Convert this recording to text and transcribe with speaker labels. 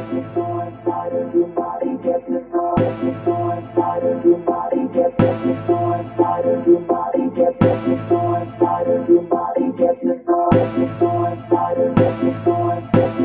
Speaker 1: gets me so excited, your body gets me so, gets me so excited, your body gets, gets me so excited, your body gets, gets me so excited, your body gets me so, gets me so excited, gets me so excited.